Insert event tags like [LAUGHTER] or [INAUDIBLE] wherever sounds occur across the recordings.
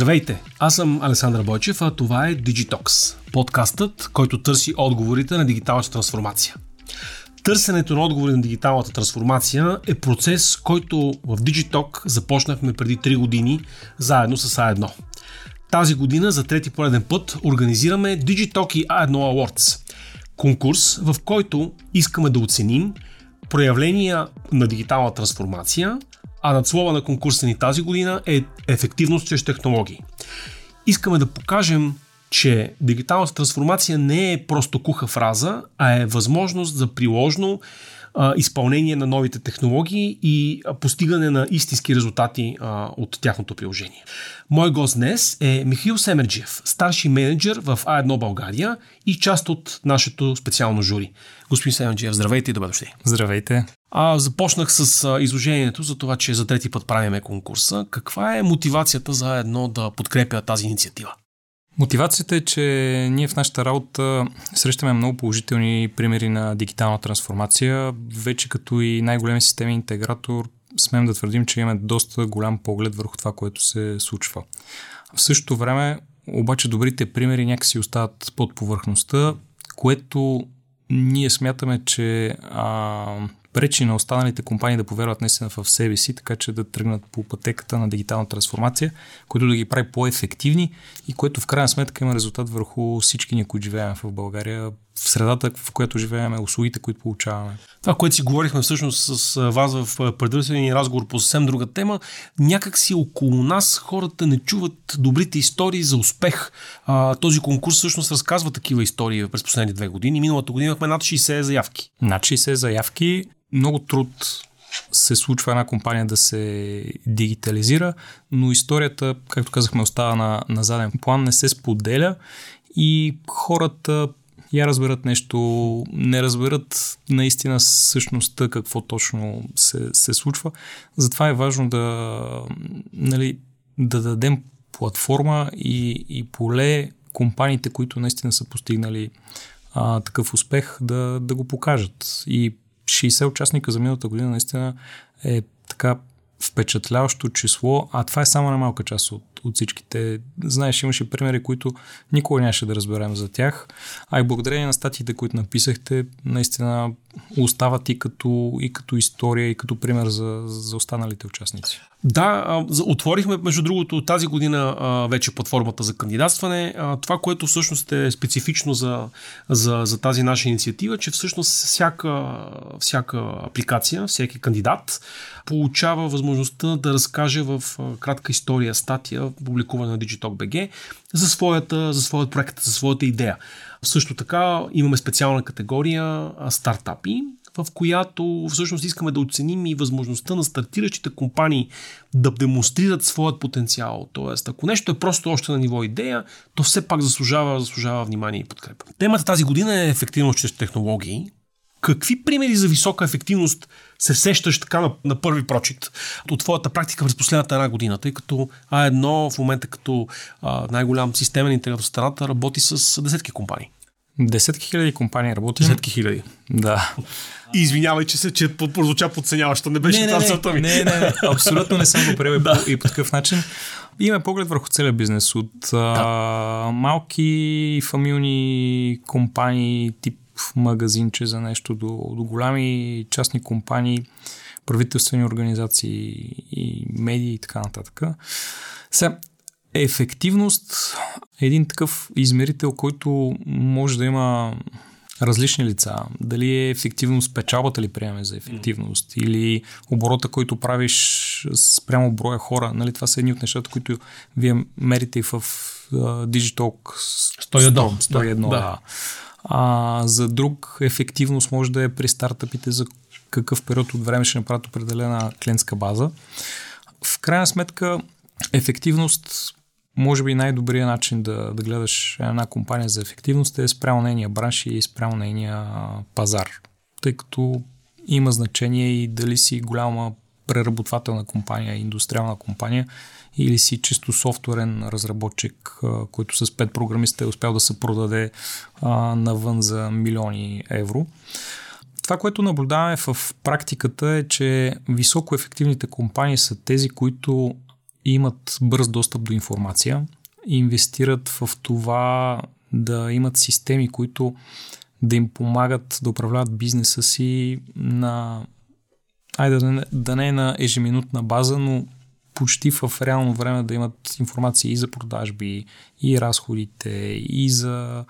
Здравейте, аз съм Александър Бойчев, а това е Digitox, подкастът, който търси отговорите на дигиталната трансформация. Търсенето на отговори на дигиталната трансформация е процес, който в Digitalk започнахме преди 3 години заедно с A1. Тази година за трети пореден път организираме Digitalk и A1 Awards. Конкурс, в който искаме да оценим проявления на дигитална трансформация, а надслова на конкурса ни тази година е ефективност чрез технологии. Искаме да покажем, че дигиталната трансформация не е просто куха фраза, а е възможност за приложно а, изпълнение на новите технологии и постигане на истински резултати а, от тяхното приложение. Мой гост днес е Михаил Семерджиев, старши менеджер в А1 България и част от нашето специално жури. Господин Семерджиев, здравейте и добре дошли. Здравейте. А, започнах с а, изложението за това, че за трети път правиме конкурса. Каква е мотивацията за едно да подкрепя тази инициатива? Мотивацията е, че ние в нашата работа срещаме много положителни примери на дигитална трансформация. Вече като и най-големи системи интегратор смеем да твърдим, че имаме доста голям поглед върху това, което се случва. В същото време, обаче, добрите примери някакси остават под повърхността, което ние смятаме, че а, пречи на останалите компании да повярват наистина в себе си, така че да тръгнат по пътеката на дигитална трансформация, което да ги прави по-ефективни и което в крайна сметка има резултат върху всички ние, които живеем в България, в средата, в която живеем, услугите, които получаваме. Това, което си говорихме всъщност с вас в предварителния разговор по съвсем друга тема, някак си около нас хората не чуват добрите истории за успех. А, този конкурс всъщност разказва такива истории през последните две години. Миналата година имахме над 60 заявки. Над 60 заявки много труд се случва една компания да се дигитализира, но историята, както казахме, остава на, на заден план, не се споделя и хората я разберат нещо, не разберат наистина същността какво точно се, се случва. Затова е важно да, нали, да дадем платформа и, и поле компаниите, които наистина са постигнали а, такъв успех, да, да го покажат. И 60 участника за миналата година наистина е така впечатляващо число, а това е само на малка част от, от всичките. Знаеш, имаше примери, които никога нямаше да разберем за тях, а и благодарение на статиите, които написахте, наистина остават и като, и като история, и като пример за, за останалите участници. Да, отворихме, между другото, тази година вече платформата за кандидатстване. Това, което всъщност е специфично за, за, за тази наша инициатива, че всъщност всяка, всяка апликация, всеки кандидат получава възможността да разкаже в кратка история, статия, публикувана на Digitalk.bg, за своята, за своят проект, за своята идея. Също така имаме специална категория стартапи, в която всъщност искаме да оценим и възможността на стартиращите компании да демонстрират своят потенциал. Тоест, ако нещо е просто още на ниво идея, то все пак заслужава, заслужава внимание и подкрепа. Темата тази година е ефективност чрез технологии. Какви примери за висока ефективност се сещаш така на, на първи прочит от твоята практика през последната една година, тъй като А1 в момента като а, най-голям системен интегратор в страната работи с десетки компании? Десетки хиляди компании работи. Десетки хиляди. Да. И извинявай, че се че прозвуча подценяващо. Не беше не, не, ми. Не, не, не, абсолютно не съм го приел [LAUGHS] да. и по такъв начин. Имаме поглед върху целия бизнес от да. а, малки фамилни компании, тип магазинче за нещо, до, до голями частни компании, правителствени организации и медии и така нататък. Сега, ефективност е един такъв измерител, който може да има различни лица. Дали е ефективност, печалбата ли приеме за ефективност или оборота, който правиш спрямо броя хора. Нали, това са едни от нещата, които вие мерите и в uh, Digitalk 101. 101 да. да. А, за друг ефективност може да е при стартъпите за какъв период от време ще направят определена клиентска база. В крайна сметка, ефективност може би най-добрият начин да, да гледаш една компания за ефективност е спрямо нейния бранш и спрямо нейния пазар. Тъй като има значение и дали си голяма преработвателна компания, индустриална компания или си чисто софтуерен разработчик, който с 5 програмиста е успял да се продаде а, навън за милиони евро. Това, което наблюдаваме в практиката е, че високо ефективните компании са тези, които имат бърз достъп до информация, инвестират в това да имат системи, които да им помагат да управляват бизнеса си на айде да не, да не е на ежеминутна база, но почти в реално време да имат информация и за продажби, и разходите, и за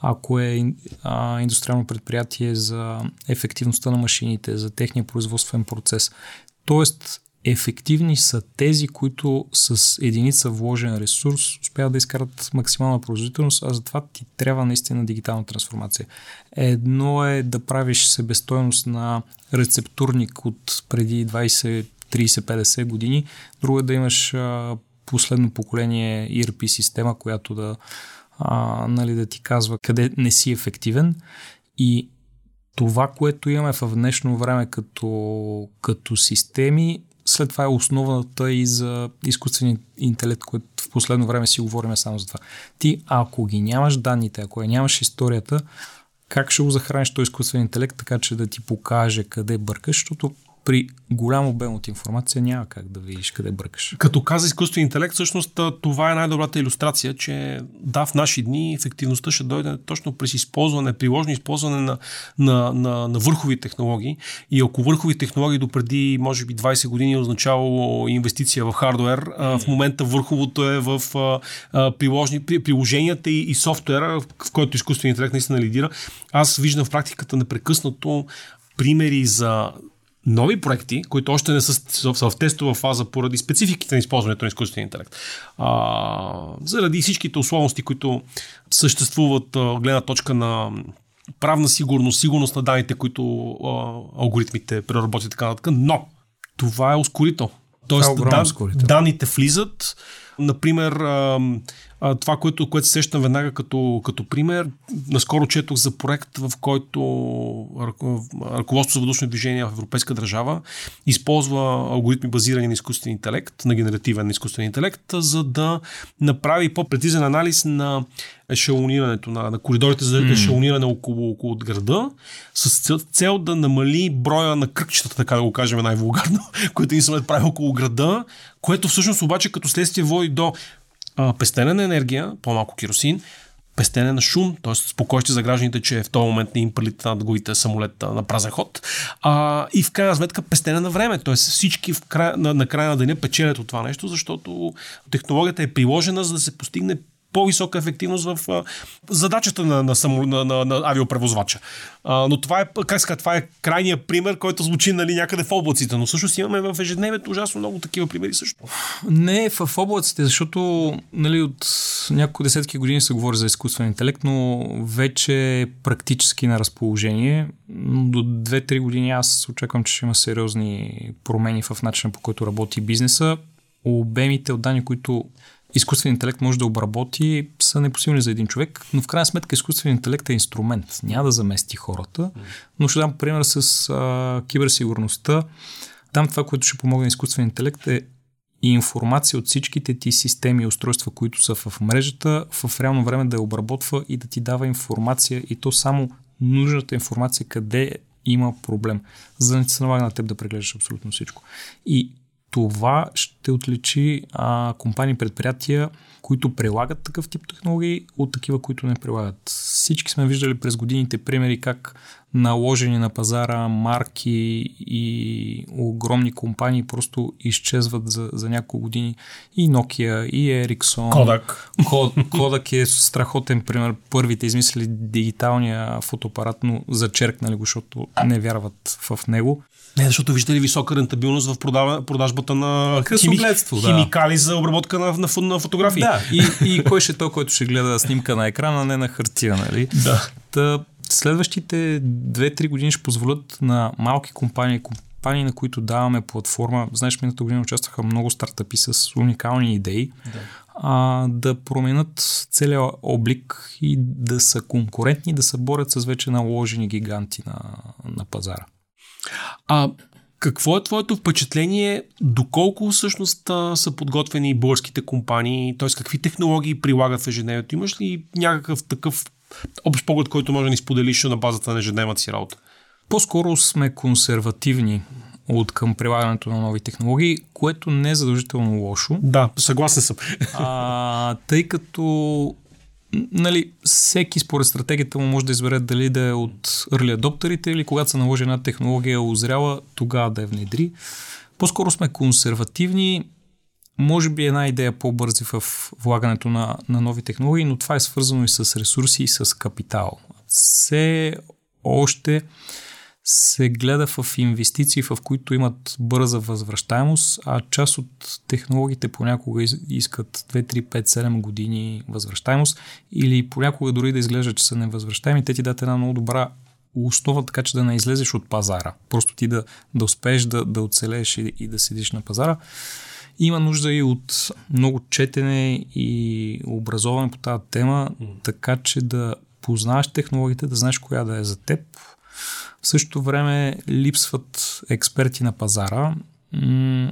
ако е а, индустриално предприятие за ефективността на машините, за техния производствен процес. Тоест, ефективни са тези, които с единица вложен ресурс успяват да изкарат максимална производителност, а затова ти трябва наистина дигитална трансформация. Едно е да правиш себестойност на рецептурник от преди 20, 30, 50 години, друго е да имаш последно поколение ERP система, която да, а, нали, да ти казва къде не си ефективен и това, което имаме в днешно време като, като системи, след това е основната и за изкуствен интелект, който в последно време си говорим само за това. Ти, ако ги нямаш данните, ако я нямаш историята, как ще го захраниш този изкуствен интелект, така че да ти покаже къде бъркаш, защото при голям обем от информация няма как да видиш къде бъркаш. Като каза изкуствен интелект, всъщност това е най-добрата иллюстрация, че да, в наши дни ефективността ще дойде точно през използване, приложно използване на, на, на, на върхови технологии. И ако върхови технологии до преди, може би, 20 години е означавало инвестиция в хардвер, в момента върховото е в приложни, приложенията и, и софтуера, в който изкуствен интелект наистина лидира. Аз виждам в практиката непрекъснато примери за нови проекти, които още не са, са в тестова фаза поради спецификите на използването на изкуствения интелект. А, заради всичките условности, които съществуват от гледна точка на правна сигурност, сигурност на данните, които а, алгоритмите преработят така нататък, но това е ускорител. Тоест, е дан, данните влизат, Например, това, което, което се сещам веднага като, като пример, наскоро четох за проект, в който ръководство за въздушно движение в европейска държава използва алгоритми базирани на изкуствен интелект, на генеративен изкуствен интелект, за да направи по-прецизен анализ на ешелонирането на, на коридорите за ешелониране около, около града, с цел да намали броя на кръгчетата, така да го кажем най-вулгарно, [LAUGHS] които ни самолет прави около града, което всъщност обаче като следствие води до а, пестене на енергия, по-малко керосин, пестене на шум, т.е. спокойствие за гражданите, че в този момент не им палите над главите самолета на празен ход. А, и в крайна сметка пестене на време. Т.е. всички в край, на, на края на деня печелят от това нещо, защото технологията е приложена, за да се постигне по-висока ефективност в задачата на, на, само, на, на, на авиопревозвача. А, но това е, как ска, това е крайният пример, който звучи нали, някъде в облаците, но всъщност имаме в ежедневието ужасно много такива примери също. Не в облаците, защото нали, от няколко десетки години се говори за изкуствен интелект, но вече е практически на разположение. До 2-3 години аз очаквам, че ще има сериозни промени в начина по който работи бизнеса. Обемите от данни, които изкуствен интелект може да обработи, са непосилни за един човек, но в крайна сметка изкуствен интелект е инструмент. Няма да замести хората, но ще дам пример с а, киберсигурността. Там това, което ще помогне изкуствен интелект е информация от всичките ти системи и устройства, които са в мрежата, в реално време да я обработва и да ти дава информация и то само нужната информация къде има проблем, за да не се налага на теб да преглеждаш абсолютно всичко. И това ще отличи а, компании предприятия, които прилагат такъв тип технологии от такива, които не прилагат. Всички сме виждали през годините примери как наложени на пазара марки и огромни компании просто изчезват за, за няколко години. И Nokia, и Ericsson. Kodak. Kodak е страхотен пример. Първите измислили дигиталния фотоапарат, но зачеркнали го, защото не вярват в него. Не, защото виждате ли висока рентабилност в продажбата на хими... да. химикали за обработка на, на, на фотографии. Да, и, и [LAUGHS] кой ще е той, който ще гледа снимка на екрана, не на хартия, нали? Да. Та, следващите 2-3 години ще позволят на малки компании, компании, на които даваме платформа, знаеш, миналата година участваха много стартъпи с уникални идеи, да, а, да променят целият облик и да са конкурентни, да се борят с вече наложени гиганти на, на пазара. А какво е твоето впечатление, доколко всъщност са подготвени българските компании, т.е. какви технологии прилагат в ежедневието? Имаш ли някакъв такъв общ поглед, който може да ни споделиш на базата на ежедневната си работа? По-скоро сме консервативни от към прилагането на нови технологии, което не е задължително лошо. Да, съгласен съм. А, тъй като нали, всеки според стратегията му може да избере дали да е от early adopterите или когато се наложи една технология озряла, тогава да я внедри. По-скоро сме консервативни, може би една идея по-бързи в влагането на, на нови технологии, но това е свързано и с ресурси и с капитал. Все още се гледа в инвестиции, в които имат бърза възвръщаемост, а част от технологиите понякога искат 2, 3, 5, 7 години възвръщаемост или понякога дори да изглежда, че са невъзвръщаеми, те ти дадат една много добра основа, така че да не излезеш от пазара. Просто ти да, да успееш да, да оцелееш и, и да седиш на пазара. Има нужда и от много четене и образоване по тази тема, така че да познаваш технологията, да знаеш коя да е за теб, в същото време липсват експерти на пазара.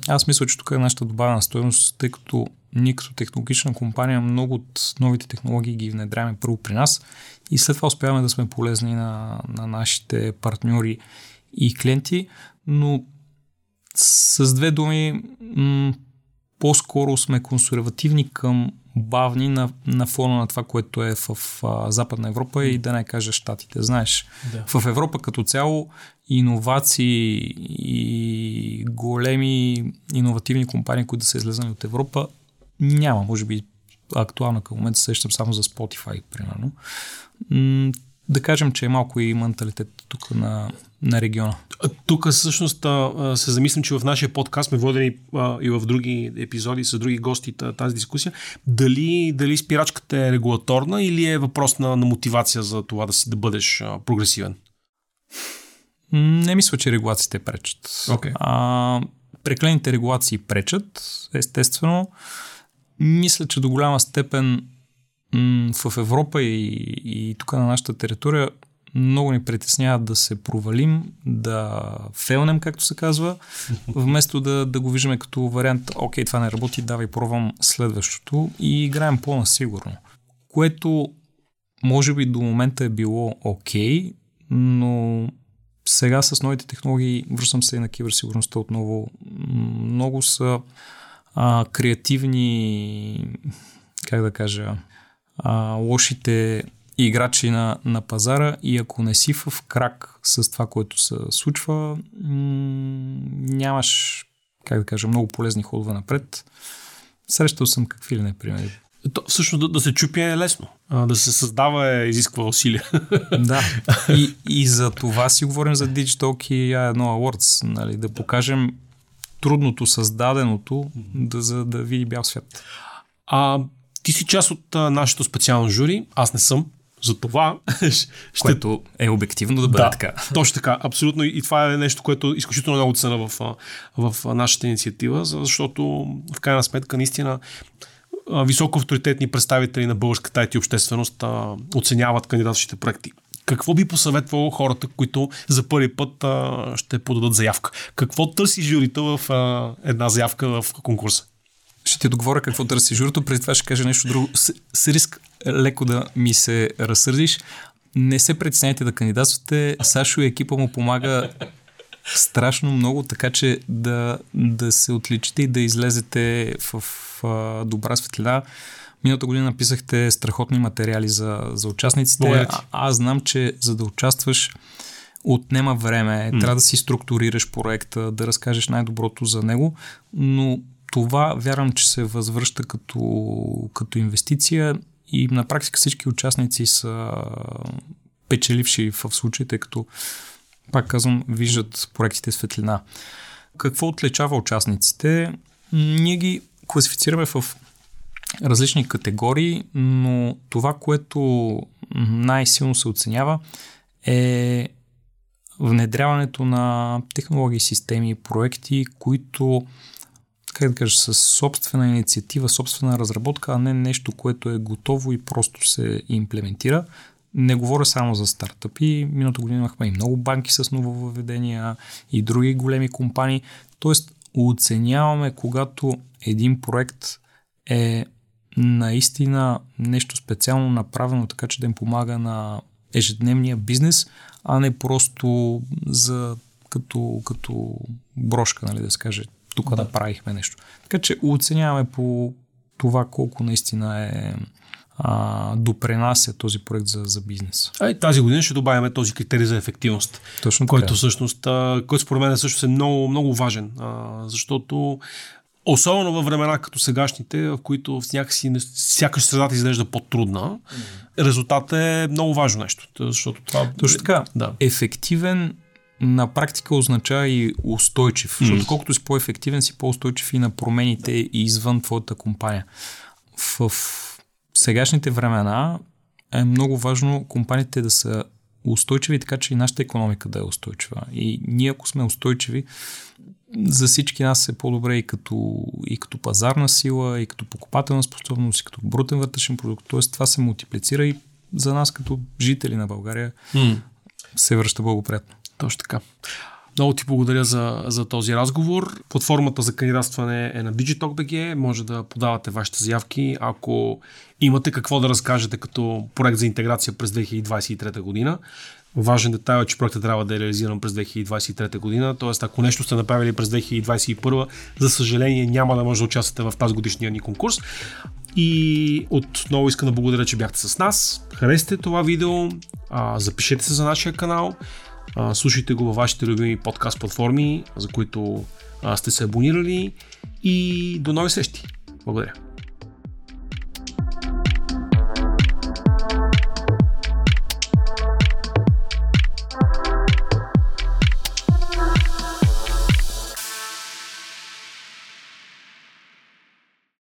Аз мисля, че тук е нашата добавена стоеност, тъй като ние като технологична компания много от новите технологии ги внедряме първо при нас и след това успяваме да сме полезни на, на нашите партньори и клиенти, но с две думи по-скоро сме консервативни към бавни на, на фона на това, което е в а, Западна Европа и да не кажа Штатите. Знаеш, да. в Европа като цяло иновации и големи иновативни компании, които са излезани от Европа, няма. Може би актуално към момента сещам само за Spotify, примерно. Да кажем, че е малко и менталитет тук на, на региона. Тук всъщност се замислям, че в нашия подкаст сме водени и в други епизоди с други гости тази дискусия. Дали, дали спирачката е регулаторна или е въпрос на, на мотивация за това да си да бъдеш прогресивен? Не мисля, че регулациите пречат. Okay. А, преклените регулации пречат, естествено. Мисля, че до голяма степен в Европа и, и тук на нашата територия много ни притеснява да се провалим, да фелнем, както се казва, [LAUGHS] вместо да, да го виждаме като вариант, окей, това не работи, давай пробвам следващото и играем по-насигурно. Което може би до момента е било окей, но сега с новите технологии, връщам се и на киберсигурността отново, много са а, креативни, как да кажа, а, лошите играчи на, на пазара и ако не си в крак с това, което се случва, м- нямаш, как да кажа, много полезни ходове напред. Срещал съм какви ли не примери. То, всъщност да, да се чупи е лесно. А, да се създава е изисква усилия. [LAUGHS] Да. И, и за това си говорим за Digital и A1 Awards. Нали, да покажем трудното създаденото, да, за да види бял свят. А, ти си част от а, нашето специално жури, аз не съм. За това [LAUGHS] ще... Което е обективно да бъде да, така. [LAUGHS] Точно така, абсолютно. И това е нещо, което изключително много цена в, в нашата инициатива, защото в крайна сметка наистина високо авторитетни представители на българската IT общественост а, оценяват кандидатстващите проекти. Какво би посъветвало хората, които за първи път а, ще подадат заявка? Какво търси журито в а, една заявка в конкурса? Ще ти договоря какво търси журито, преди това ще кажа нещо друго. С, с риск леко да ми се разсърдиш. Не се притесняйте да кандидатствате. Сашо и екипа му помага страшно много, така че да, да се отличите и да излезете в, в, в добра светлина. Миналата година написахте страхотни материали за, за участниците. А, аз знам, че за да участваш отнема време, mm. трябва да си структурираш проекта, да разкажеш най-доброто за него, но това вярвам, че се възвръща като, като инвестиция и на практика всички участници са печеливши в случай, тъй като, пак казвам, виждат проектите светлина. Какво отличава участниците? Ние ги класифицираме в различни категории, но това, което най-силно се оценява е внедряването на технологии, системи, проекти, които как да кажа, с собствена инициатива, собствена разработка, а не нещо, което е готово и просто се имплементира. Не говоря само за стартъпи. Миналата година имахме и много банки с нововъведения и други големи компании. Тоест, оценяваме, когато един проект е наистина нещо специално направено, така че да им помага на ежедневния бизнес, а не просто за като, като брошка, нали, да се каже, тук да. направихме нещо. Така че оценяваме по това колко наистина е а, допренася този проект за, за бизнес. А и тази година ще добавяме този критерий за ефективност, Точно който така. всъщност, а, който според мен е също е много, много важен, а, защото Особено във времена като сегашните, в които някакси, сякаш средата изглежда по-трудна, mm. резултатът е много важно нещо. Защото това... Точно така. Да. Ефективен на практика означава и устойчив. Mm. Защото колкото си по-ефективен, си по-устойчив и на промените и извън твоята компания. В, сегашните времена е много важно компаниите да са устойчиви, така че и нашата економика да е устойчива. И ние, ако сме устойчиви, за всички нас е по-добре и като, и като пазарна сила, и като покупателна способност, и като брутен вътрешен продукт. Тоест това се мултиплицира и за нас като жители на България mm. се връща благоприятно. Точно така. Много ти благодаря за, за този разговор. Платформата за кандидатстване е на Digitalk.bg. Може да подавате вашите заявки, ако имате какво да разкажете като проект за интеграция през 2023 година. Важен детайл е, че проектът трябва да е реализиран през 2023 година, т.е. ако нещо сте направили през 2021, за съжаление няма да може да участвате в тази годишния ни конкурс. И отново искам да благодаря, че бяхте с нас. Харесайте това видео, запишете се за нашия канал, слушайте го във вашите любими подкаст платформи, за които сте се абонирали и до нови срещи. Благодаря.